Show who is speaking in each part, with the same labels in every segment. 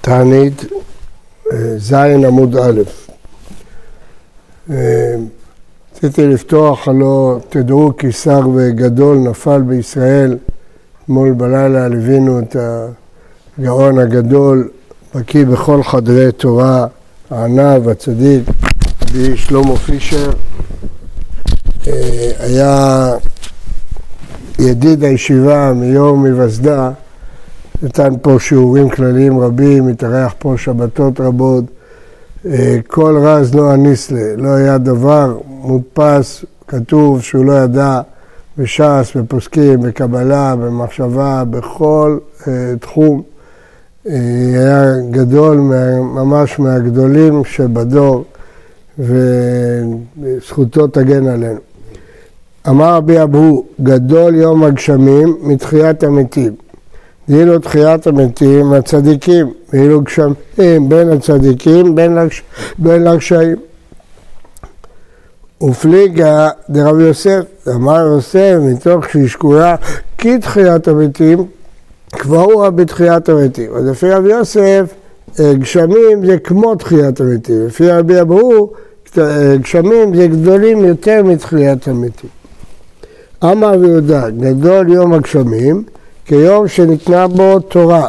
Speaker 1: תענית, אה, ז' עמוד א'. אה, רציתי לפתוח, הלא תדעו כי שר וגדול נפל בישראל. אתמול בלילה ליווינו את הגאון הגדול, בקיא בכל חדרי תורה, הענב, הצדיק, רבי שלמה פישר. אה, היה ידיד הישיבה מיום היווסדה, נתן פה שיעורים כלליים רבים, התארח פה שבתות רבות. אה, כל רז לא הניסלה, לא היה דבר מודפס, כתוב שהוא לא ידע בש"ס, בפוסקים, בקבלה, במחשבה, בכל uh, תחום. Uh, היה גדול, ממש מהגדולים שבדור, וזכותו תגן עלינו. אמר רבי אבו, גדול יום הגשמים מתחיית המתים. ואילו תחיית המתים הצדיקים, ואילו גשמים בין הצדיקים בין, לגש... בין לגשעים. ופליגה דרב יוסף, אמר יוסף מתוך שהשקולה כי תחיית המתים קבעוה בתחיית המתים. אז לפי רבי יוסף גשמים זה כמו תחיית המתים, לפי רבי אבו גשמים זה גדולים יותר מתחיית המתים. אמר רבי יהודה, גדול יום הגשמים כיום שניתנה בו תורה,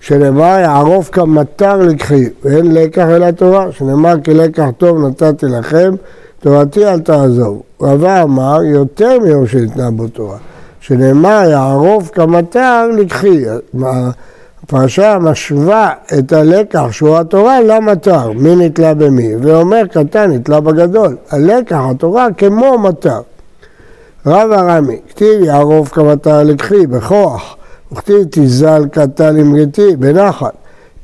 Speaker 1: שנאמר יערוף כמטר לקחי, ואין לקח אלא תורה, שנאמר כי לקח טוב נתתי לכם, תורתי אל תעזוב. רבה אמר יותר מיום שניתנה בו תורה, שנאמר יערוף כמטר לקחי. הפרשה משווה את הלקח שהוא התורה למטר, מי נתלה במי, ואומר קטן נתלה בגדול. הלקח, התורה, כמו מטר. רב הרמי, כתיב יערוף כמטר לקחי, בכוח, וכתיב תזל קטל אמרתי, בנחת.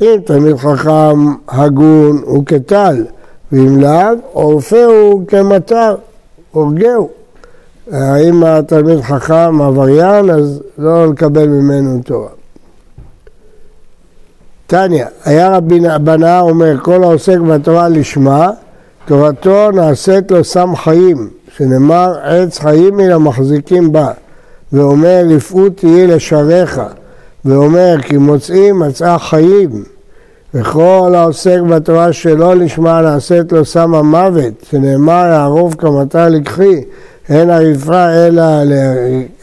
Speaker 1: אם תלמיד חכם הגון הוא כטל, ואם לאו, עורפהו כמטר, הורגהו. האם התלמיד חכם עבריין, אז לא לקבל ממנו תורה. תניא, היה רבי בנאה אומר, כל העוסק בתורה לשמה, תורתו נעשית לו סם חיים, שנאמר עץ חיים מן המחזיקים בה, ואומר לפעות תהי לשעריך, ואומר כי מוצאים מצאה חיים, וכל העוסק בתורה שלא לשמה נעשית לו סם המוות, שנאמר יערוב כמטר לקחי, אין עריפה אלא,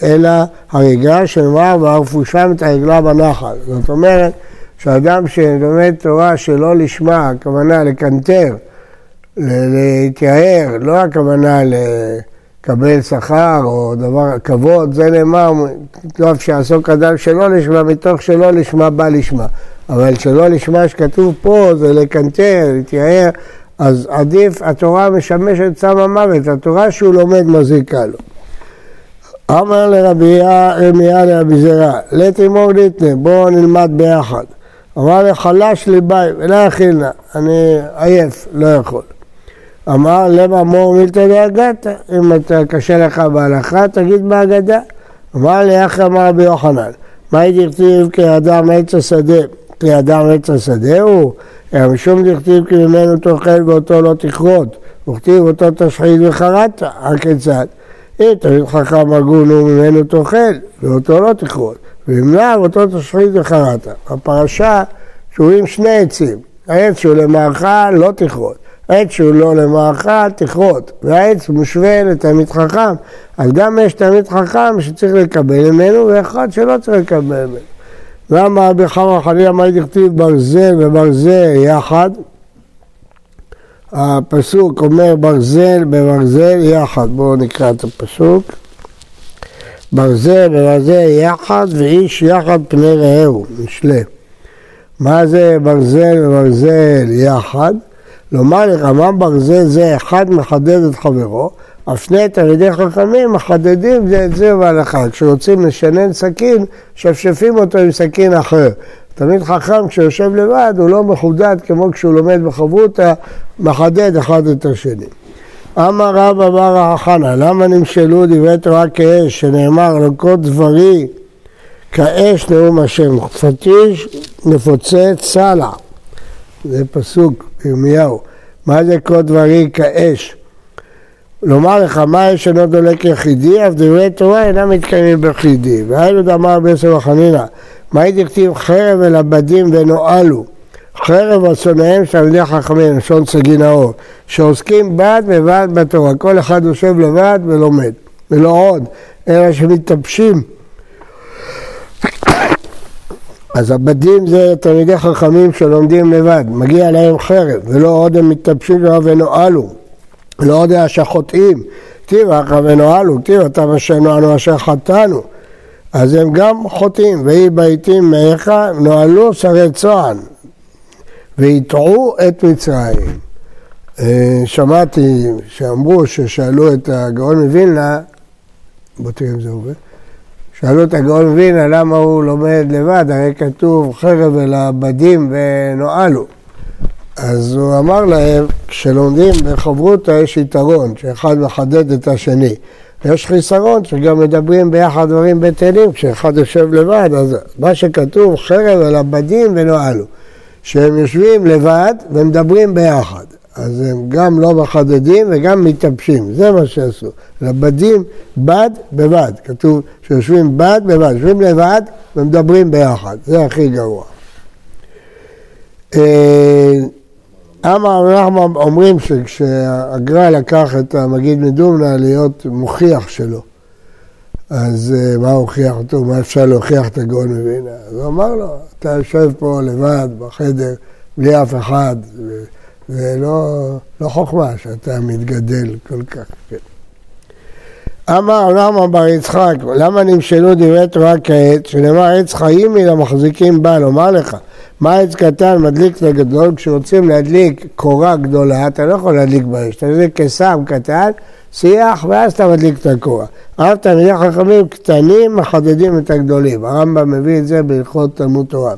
Speaker 1: אלא הריגה, שנאמר וערפו שם את העגלה בנחל. זאת אומרת שאדם שלומד תורה שלא לשמה, הכוונה לקנטר, להתייער, לא הכוונה לקבל שכר או דבר, כבוד, זה נאמר, טוב שיעסוק אדם שלא לשמה, מתוך שלא לשמה בא לשמה. אבל שלא לשמה שכתוב פה זה לקנטר, להתייער, אז עדיף, התורה משמשת סם המוות, התורה שהוא לומד מזיקה לו. אמר לרבי ירמיה לרבי זרע, לתימור ליטנה, בואו נלמד ביחד. אמר לי, חלש ולא יכילנה, אני עייף, לא יכול. אמר, למה מור מילתא דאגת? אם אתה קשה לך בהלכה, תגיד בהגדה. אמר לי, איך אמר רבי יוחנן? מה הייתי כתיב כאדם עץ השדה? כי אדם עץ השדה הוא? משום דכתיב כי ממנו תאכל ואותו לא תכרות, וכתיב אותו תשחית וחרדת, הכיצד? אם תמיד חכם הגון הוא ממנו תאכל, ואותו לא תכרות. ואם לאו אותו תשחית וחרדת. הפרשה שורים שני עצים, העץ שהוא למאכל לא תכרות, העץ שהוא לא למאכל תכרות, והעץ מושווה לתלמיד חכם, אז גם יש תלמיד חכם שצריך לקבל ממנו ואחד שלא צריך לקבל ממנו. למה רבי חמא חלילה מה דכתיב ברזל וברזל יחד? הפסוק אומר ברזל בברזל יחד, בואו נקרא את הפסוק. ברזל וברזל יחד ואיש יחד פני רעהו, משלי. מה זה ברזל וברזל יחד? לומר לך, מה ברזל זה אחד מחדד את חברו, שני תלמידי חכמים מחדדים זה את זה בהלכה. כשרוצים לשנן סכין, שפשפים אותו עם סכין אחר. תלמיד חכם כשיושב לבד הוא לא מחודד כמו כשהוא לומד בחברותא, מחדד אחד את השני. אמר רב אמר החנה, למה נמשלו דברי תורה כאש, שנאמר לכל דברי כאש נאום השם, פטיש נפוצץ סלע. זה פסוק בירמיהו. מה זה כל דברי כאש? לומר לך מה יש אינו דולק יחידי, אף דברי תורה אינם מתקיימים ביחידי. והיינו דאמר בסר חנינא, מה דכתיב חרב אל הבדים ונועלו? חרב אסוניהם של תלמידי חכמים, לשון סגי נאור, שעוסקים בד בבד בתורה, כל אחד יושב לבד ולומד, ולא עוד, אלא שמתלבשים. אז הבדים זה תלמידי חכמים שלומדים לבד, מגיע להם חרב, ולא עוד הם מתלבשים ונועלו, לא עוד שחוטאים, אחא ונועלו, אתה אשר נועלו אשר חטאנו, אז הם גם חוטאים, ויהי בעיתים מאיך נועלו שרי צוען, ויטעו את מצרים. אה, שמעתי שאמרו ששאלו את הגאון מווילנה, בוא תראה אם זה עובד, שאלו את הגאון מווילנה למה הוא לומד לבד, הרי כתוב חרב אל הבדים ונועלו. אז הוא אמר להם, כשלומדים בחברותא יש יתרון, שאחד מחדד את השני. ויש חיסרון שגם מדברים ביחד דברים בטלים, כשאחד יושב לבד, אז מה שכתוב חרב אל הבדים ונועלו. שהם יושבים לבד ומדברים ביחד. אז הם גם לא מחדדים וגם מתייבשים, זה מה שעשו. לבדים בד בבד, כתוב שיושבים בד בבד, יושבים לבד ומדברים ביחד, זה הכי גרוע. אה, אמר אנחנו אומרים שכשהגר"א לקח את המגיד מדומנה להיות מוכיח שלו, אז אה, מה הוכיח אותו? מה אפשר להוכיח את הגאון מווילנה? אז הוא אמר לו, אתה יושב פה לבד בחדר, בלי אף אחד, זה לא, לא חוכמה שאתה מתגדל כל כך. כן. אמר למה בר יצחק, למה נמשלו דברי תורה כעת, שנאמר עץ חיים מן המחזיקים בה, לומר לך, מה עץ קטן מדליק את הגדול, כשרוצים להדליק קורה גדולה, אתה לא יכול להדליק באש, אתה מדליק כסם קטן, שיח, ואז אתה מדליק את הקורה. אף תלמידי חכמים קטנים מחדדים את הגדולים. הרמב"ם מביא את זה בהלכות תלמוד תורה.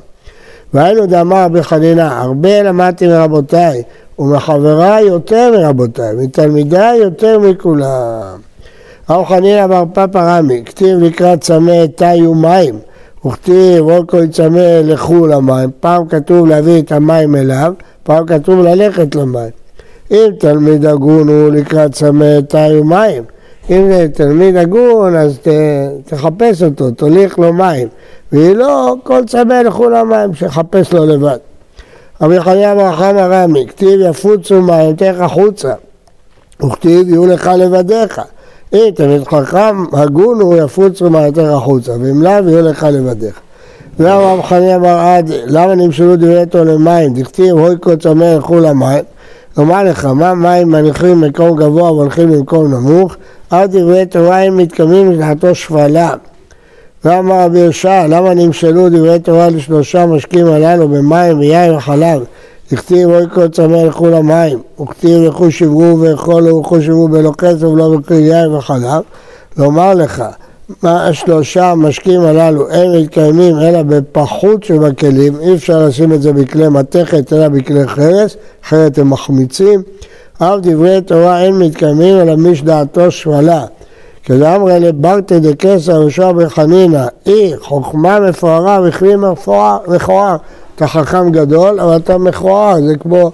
Speaker 1: והיינו דאמר רבי חנינה, הרבה למדתי מרבותיי, ומחבריי יותר מרבותיי, מתלמידיי יותר מכולם. רב חנינא בר פפא רמי, כתיב לקראת צמא תאי ומים, וכתיב עוד כל צמא לכו למים, פעם כתוב להביא את המים אליו, פעם כתוב ללכת למים. אם תלמיד הגון הוא לקראת צמא תאי ומים, אם זה תלמיד הגון, אז ת, תחפש אותו, תוליך לו מים. ואם לא, כל צמא לכו למים, שיחפש לו לבד. רבי חניה בר חמא רמי, כתיב יפוצו תלך החוצה. וכתיב יהיו לך לבדיך. אם תלמיד חכם, הגון הוא יפוצו מעייתך החוצה, ואם לאו יהיו לך לבדיך. ואמר רב חניה בר עדי, למה נמשלו דברי תו למים? דכתיב הוי כה צמא ילכו למים. לומר לך, מה מים מניחים במקום גבוה והולכים במקום נמוך? אל דברי תורה הם מתקיימים לדעתו שפלה. ואמר רבי יושע, למה נמשלו דברי תורה לשלושה משקים הללו במים ויין וחלב? הכתיב אוי כל צמא ילכו למים, וכתיב לכו שברו ואכולו וכו שברו בלא כסף ולא בקרי יין וחלב. לומר לך, מה השלושה משקים הללו הם מתקיימים אלא בפחות שבכלים, אי אפשר לשים את זה בכלי מתכת אלא בכלי חרס, אחרת הם מחמיצים. אף דברי תורה אין מתקיימים אלא מי שדעתו שפלה. כדאמרי לברתא דקסא ראשו בחנינא, אי חוכמה מפוארה וכלי מכוער. אתה חכם גדול, אבל אתה מכוער, זה כמו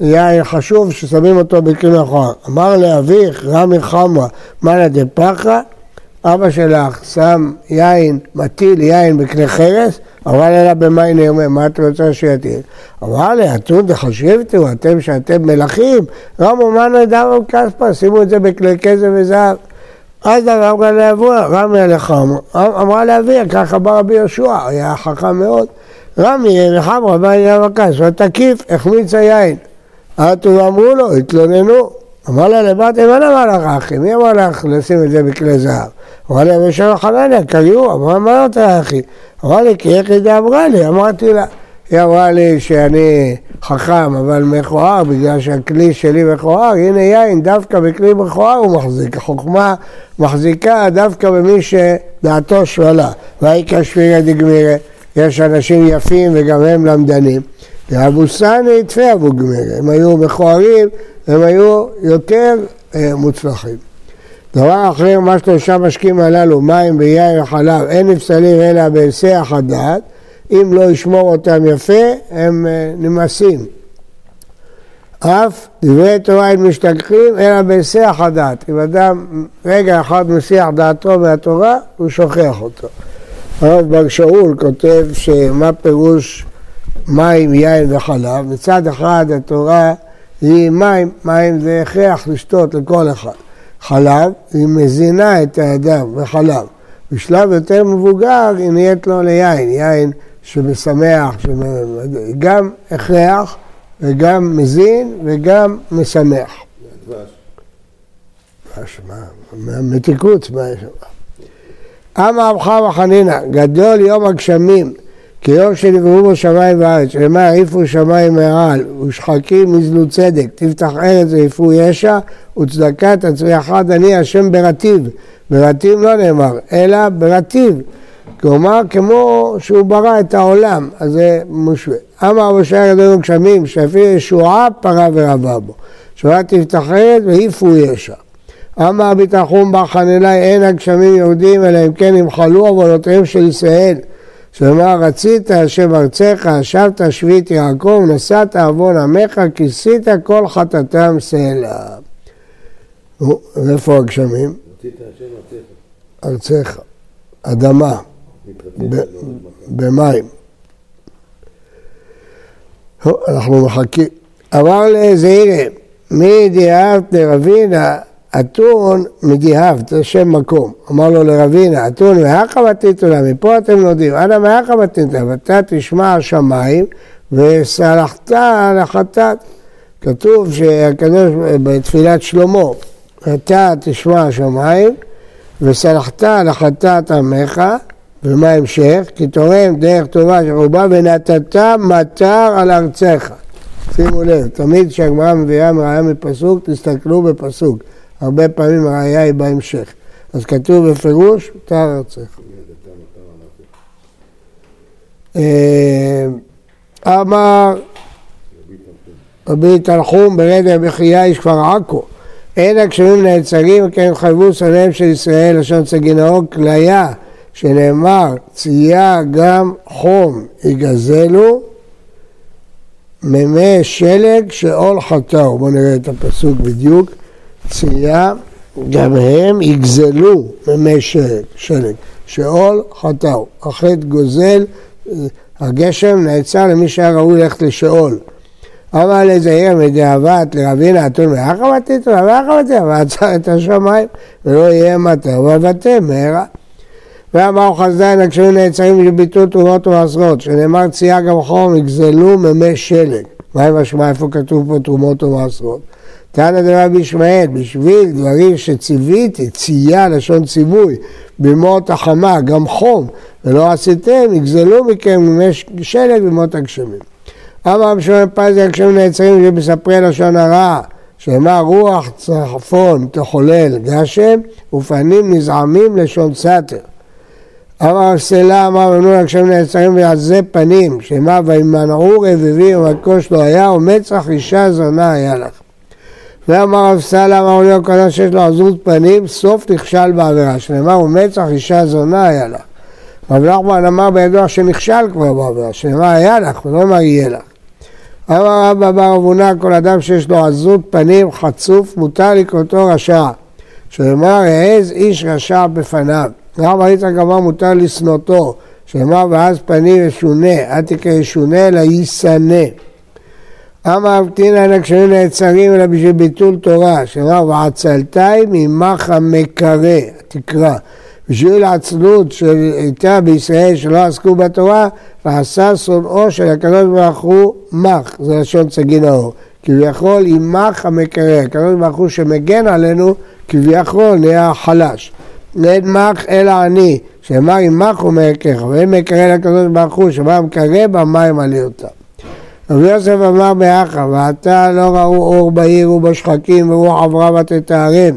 Speaker 1: יין חשוב ששמים אותו בכלי מכוער. אמר לאביך, רמי חמרה, מנה דפחא, אבא שלך שם יין, מטיל יין בכלי חרס, אמר לה במאי נרמה, מה את רוצה שיטיל? אמר לה, אתון דחשיבתו, אתם שאתם מלכים, רמו מנה דמו כספא, שימו את זה בכלי כסף וזהב. אז אמרה לאבוה, רמי עליכם, אמרה לאביה, ככה בא רבי יהושע, היה חכם מאוד. רמי לחמרה בא אליו הקש, ותקיף, החמיץ היין. עטו אמרו לו, התלוננו. אמר לה לבת, מה אמר לך אחי? מי אמר לך לשים את זה בכלי זהב? אמר לה, ושם חנניה, קריאו, אמרה, מה אמרת אחי? אמר לי, כי איך היא אמרה לי? אמרתי לה, היא אמרה לי שאני חכם אבל מכוער בגלל שהכלי שלי מכוער, הנה יין, דווקא בכלי מכוער הוא מחזיק, החוכמה מחזיקה דווקא במי שדעתו שואלה. והי כשפירא דגמירא, יש אנשים יפים וגם הם למדנים. ואבו סאני תפי אבו גמירא, הם היו מכוערים, הם היו יותר אה, מוצלחים. דבר אחר, מה שלושה משקים הללו, מים ויין וחלב, אין נפסלים אלא בהיסח הדעת, אם לא ישמור אותם יפה, הם אה, נמאסים. אף דברי תורה אין משתכחים, אלא בהיסח הדעת. אם אדם רגע אחד מסיח דעתו מהתורה, הוא שוכח אותו. הרב בר שאול כותב שמה פירוש מים, יין וחלב. מצד אחד התורה היא מים, מים זה הכרח לשתות לכל אחד. חלב, היא מזינה את האדם בחלב. בשלב יותר מבוגר היא נהיית לו ליין, יין שמשמח, גם הכרח וגם מזין וגם משמח. דבש. מה? מתיקות, מה יש שם? אמר רב חמא חנינא, גדול יום הגשמים, כיום שנבראו בו שמיים וארץ, שלמה העיפו שמיים מעל, ושחקים מזלו צדק, תפתח ארץ ויפו ישע, וצדקה תצליח חד אני השם ברטיב. ברטיב לא נאמר, אלא ברטיב. כלומר, כמו שהוא ברא את העולם, אז זה מושווה. אמר משה הגדול גשמים, שאפילו ישועה פרה ורבה בו. שועה תפתח ארץ והעיפו ישע. אמר ביטחון בחנלי אין הגשמים יהודים אלא אם כן ימחלו עוונותיהם של ישראל. שאומר רצית השם ארצך, שבת שביעית יעקב, נשאת עוון עמך, כיסית כל חטאתם סלע. איפה הגשמים? רצית השם ארצך. ארצך, אדמה, במים. אנחנו מחכים. אמר לזעירי, מי דיאבת לרבינה אתון מדיהב, זה שם מקום. אמר לו לרבינה, אתון מהכה בתיתולה, מפה אתם נודים, אנא מהכה בתיתולה, ואתה תשמע השמיים וסלחת על החטאת. כתוב שהקדוש בתפילת שלמה, אתה תשמע השמיים וסלחת על החטאת עמך, ומה המשך? כי תורם דרך טובה של רובה ונתת מטר על ארצך. שימו לב, תמיד כשהגמרא מביאה מראיה מפסוק, תסתכלו בפסוק. הרבה פעמים הראייה היא בהמשך. אז כתוב בפירוש, תר ארצך. אה, אמר רבי תנחום ברדר בחייה איש כפר עכו אין הגשמים נעצרים וכן חייבו שונאיהם של ישראל לשון סגינאו כליה שנאמר צייה גם חום יגזלו מימי שלג שעול חטאו בואו נראה את הפסוק בדיוק צייה, גם הם יגזלו ממי שלג, שאול חטאו, החטא גוזל, הגשם נעצר למי שהיה ראוי ללכת לשאול. אמר לזעיר מדאבת לרבינה אתון מאחה בתיתו, מאחה בתיתו, ועצר את השמיים, ולא יהיה מטר ובתה מהרה. ואמר חסדאי הגשמים נעצרים לביטול תרומות ומעשרות, שנאמר צייה גם חום יגזלו ממי שלג. מה עם השמע איפה כתוב פה תרומות ומעשרות? תנא דרבי ישמעאל, בשביל דברים שציוויתי, צייה לשון ציווי, במות החמה, גם חום, ולא עשיתם, יגזלו מכם ימי שלג במות הגשמים. אמר רבי שמעון פזי הגשמים נעצרים ובספרי לשון הרע, שאמר רוח צחפון תחולל גשם, ופנים נזעמים לשון סתר. אמר סלע, אמר רבי נון הגשמים נעצרים ועזה פנים, שאמר וימנעו רביבים ומקוש לא היה, ומצח אישה זונה היה לך. ואמר רב סלע, אמר לי הקדוש שיש לו עזות פנים, סוף נכשל בעבירה, שנאמר ומצח אישה זונה היה לה. רב נחמן אמר בידוע שנכשל כבר בעבירה, שנאמר היה לך ולא אמר יהיה לך. אמר רבא בר אבונה, כל אדם שיש לו עזות פנים חצוף, מותר לקראתו רשע. שנאמר העז איש רשע בפניו. רב יצחק אמר מותר לשנותו, שנאמר ואז פנים ישונה, אל תקרא ישונה אלא ישנא. אמר אבטין על הגשמים נעצרים אלא בשביל ביטול תורה, שאמר ועצלתיים עמך המקרא, תקרא. בשביל העצלות שהייתה בישראל שלא עסקו בתורה, ועשה שונאו של הקדוש ברוך הוא מח, זה לשון סגין האור. כביכול עמך המקרא, הקדוש ברוך הוא שמגן עלינו, כביכול נהיה חלש. אין מח אלא אני, שאמר עמך הוא מערכך, ואין מקרא לקדוש ברוך הוא, שאמר מקרא במים עליותיו. רבי יוסף אמר באחה, ועתה לא ראו אור בעיר ובשחקים ורוח עברה ותתארם.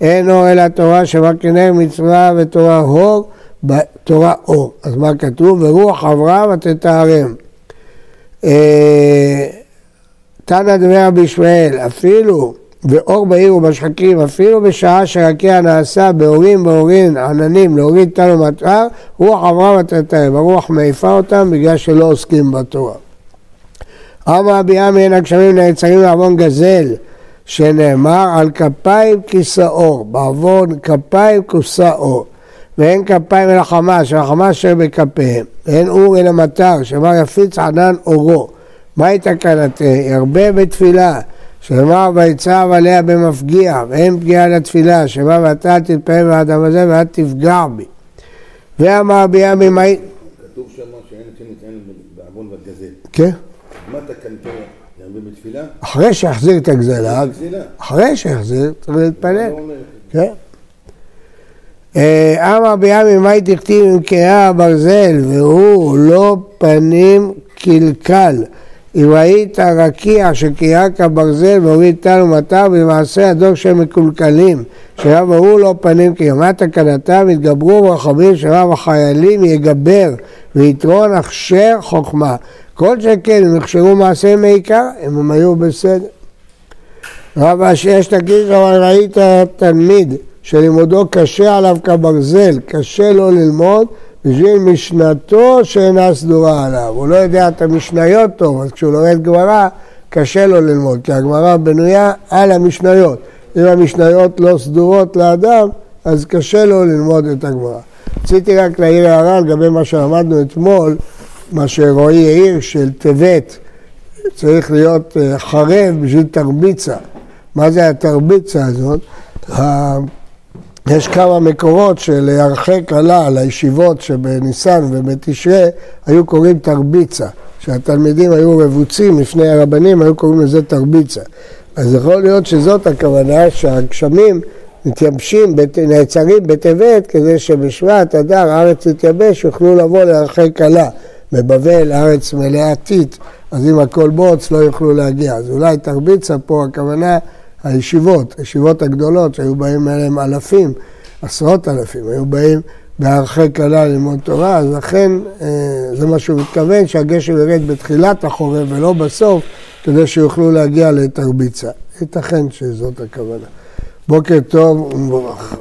Speaker 1: אין אור אלא תורה שבקנר מצווה ותורה אור, תורה אור. אז מה כתוב? ורוח עברה ותתארם. אה, תנא דבר רבי אפילו ואור בעיר ובשחקים, אפילו בשעה שרקיע נעשה באורים באורים עננים להוריד תנו מטר, רוח עברה ותתארם. הרוח מעיפה אותם בגלל שלא עוסקים בתורה. אמר רבי עמי אין הגשמים נעצרים לעוון גזל, שנאמר על כפיים כיסא אור, בעוון כפיים כוסה אור. ואין כפיים אל החמאס, שהחמאס אשר בכפיהם. ואין אור אל המטר, שאמר יפיץ ענן אורו. מהי תקנתה? ירבה בתפילה. שאמר ויצב עליה במפגיע, ואין פגיעה לתפילה, שאמר ואתה תתפעל באדם הזה ואל תפגע בי. ואמר בימים
Speaker 2: מהי... כתוב שם שאין נותן בעוון והגזל.
Speaker 1: כן.
Speaker 2: מה תקנתה? ירבה בתפילה?
Speaker 1: אחרי שיחזיר את הגזלה, אחרי שיחזיר, צריך להתפלל. כן. אה, אמר בימי מאי דכתיב עם קהה הברזל והוא לא פנים קלקל אם היית רקיע שקהה כברזל והוריד טל ומטר במעשה הדור שהם מקולקלים שהיה ברור לא פנים כי מה תקנתם יתגברו רחמים שרב החיילים יגבר ויתרון הכשר חוכמה. כל שכן אם יכשרו מעשה מעיקר אם הם היו בסדר. רב אשר תגיד אבל ראית תלמיד שלימודו קשה עליו כברזל, קשה לו ללמוד משנתו שאינה סדורה עליו. הוא לא יודע את המשניות טוב, אז כשהוא לומד גמרא, קשה לו ללמוד, כי הגמרא בנויה על המשניות. אם המשניות לא סדורות לאדם, אז קשה לו ללמוד את הגמרא. רציתי רק להעיר הערה לגבי מה שלמדנו אתמול, מה שרועי העיר, של טבת צריך להיות אה, חרב בשביל תרביצה. מה זה התרביצה הזאת? יש כמה מקורות שלהרחק כלה לישיבות שבניסן ובתשרי היו קוראים תרביצה, שהתלמידים היו רבוצים לפני הרבנים, היו קוראים לזה תרביצה. אז יכול להיות שזאת הכוונה שהגשמים מתייבשים, נעצרים בטבת כדי שבשבט, אדר, הארץ תתייבש, יוכלו לבוא להרחק כלה. בבבל, ארץ מלאה טיט, אז אם הכל בוץ לא יוכלו להגיע. אז אולי תרביצה פה הכוונה הישיבות, הישיבות הגדולות שהיו באים אליהם אלפים, עשרות אלפים, היו באים בהרחק קלה ללמוד תורה, אז לכן אה, זה מה שהוא מתכוון, שהגשם ירד בתחילת החורף ולא בסוף, כדי שיוכלו להגיע לתרביצה. ייתכן שזאת הכוונה. בוקר טוב ומבורך.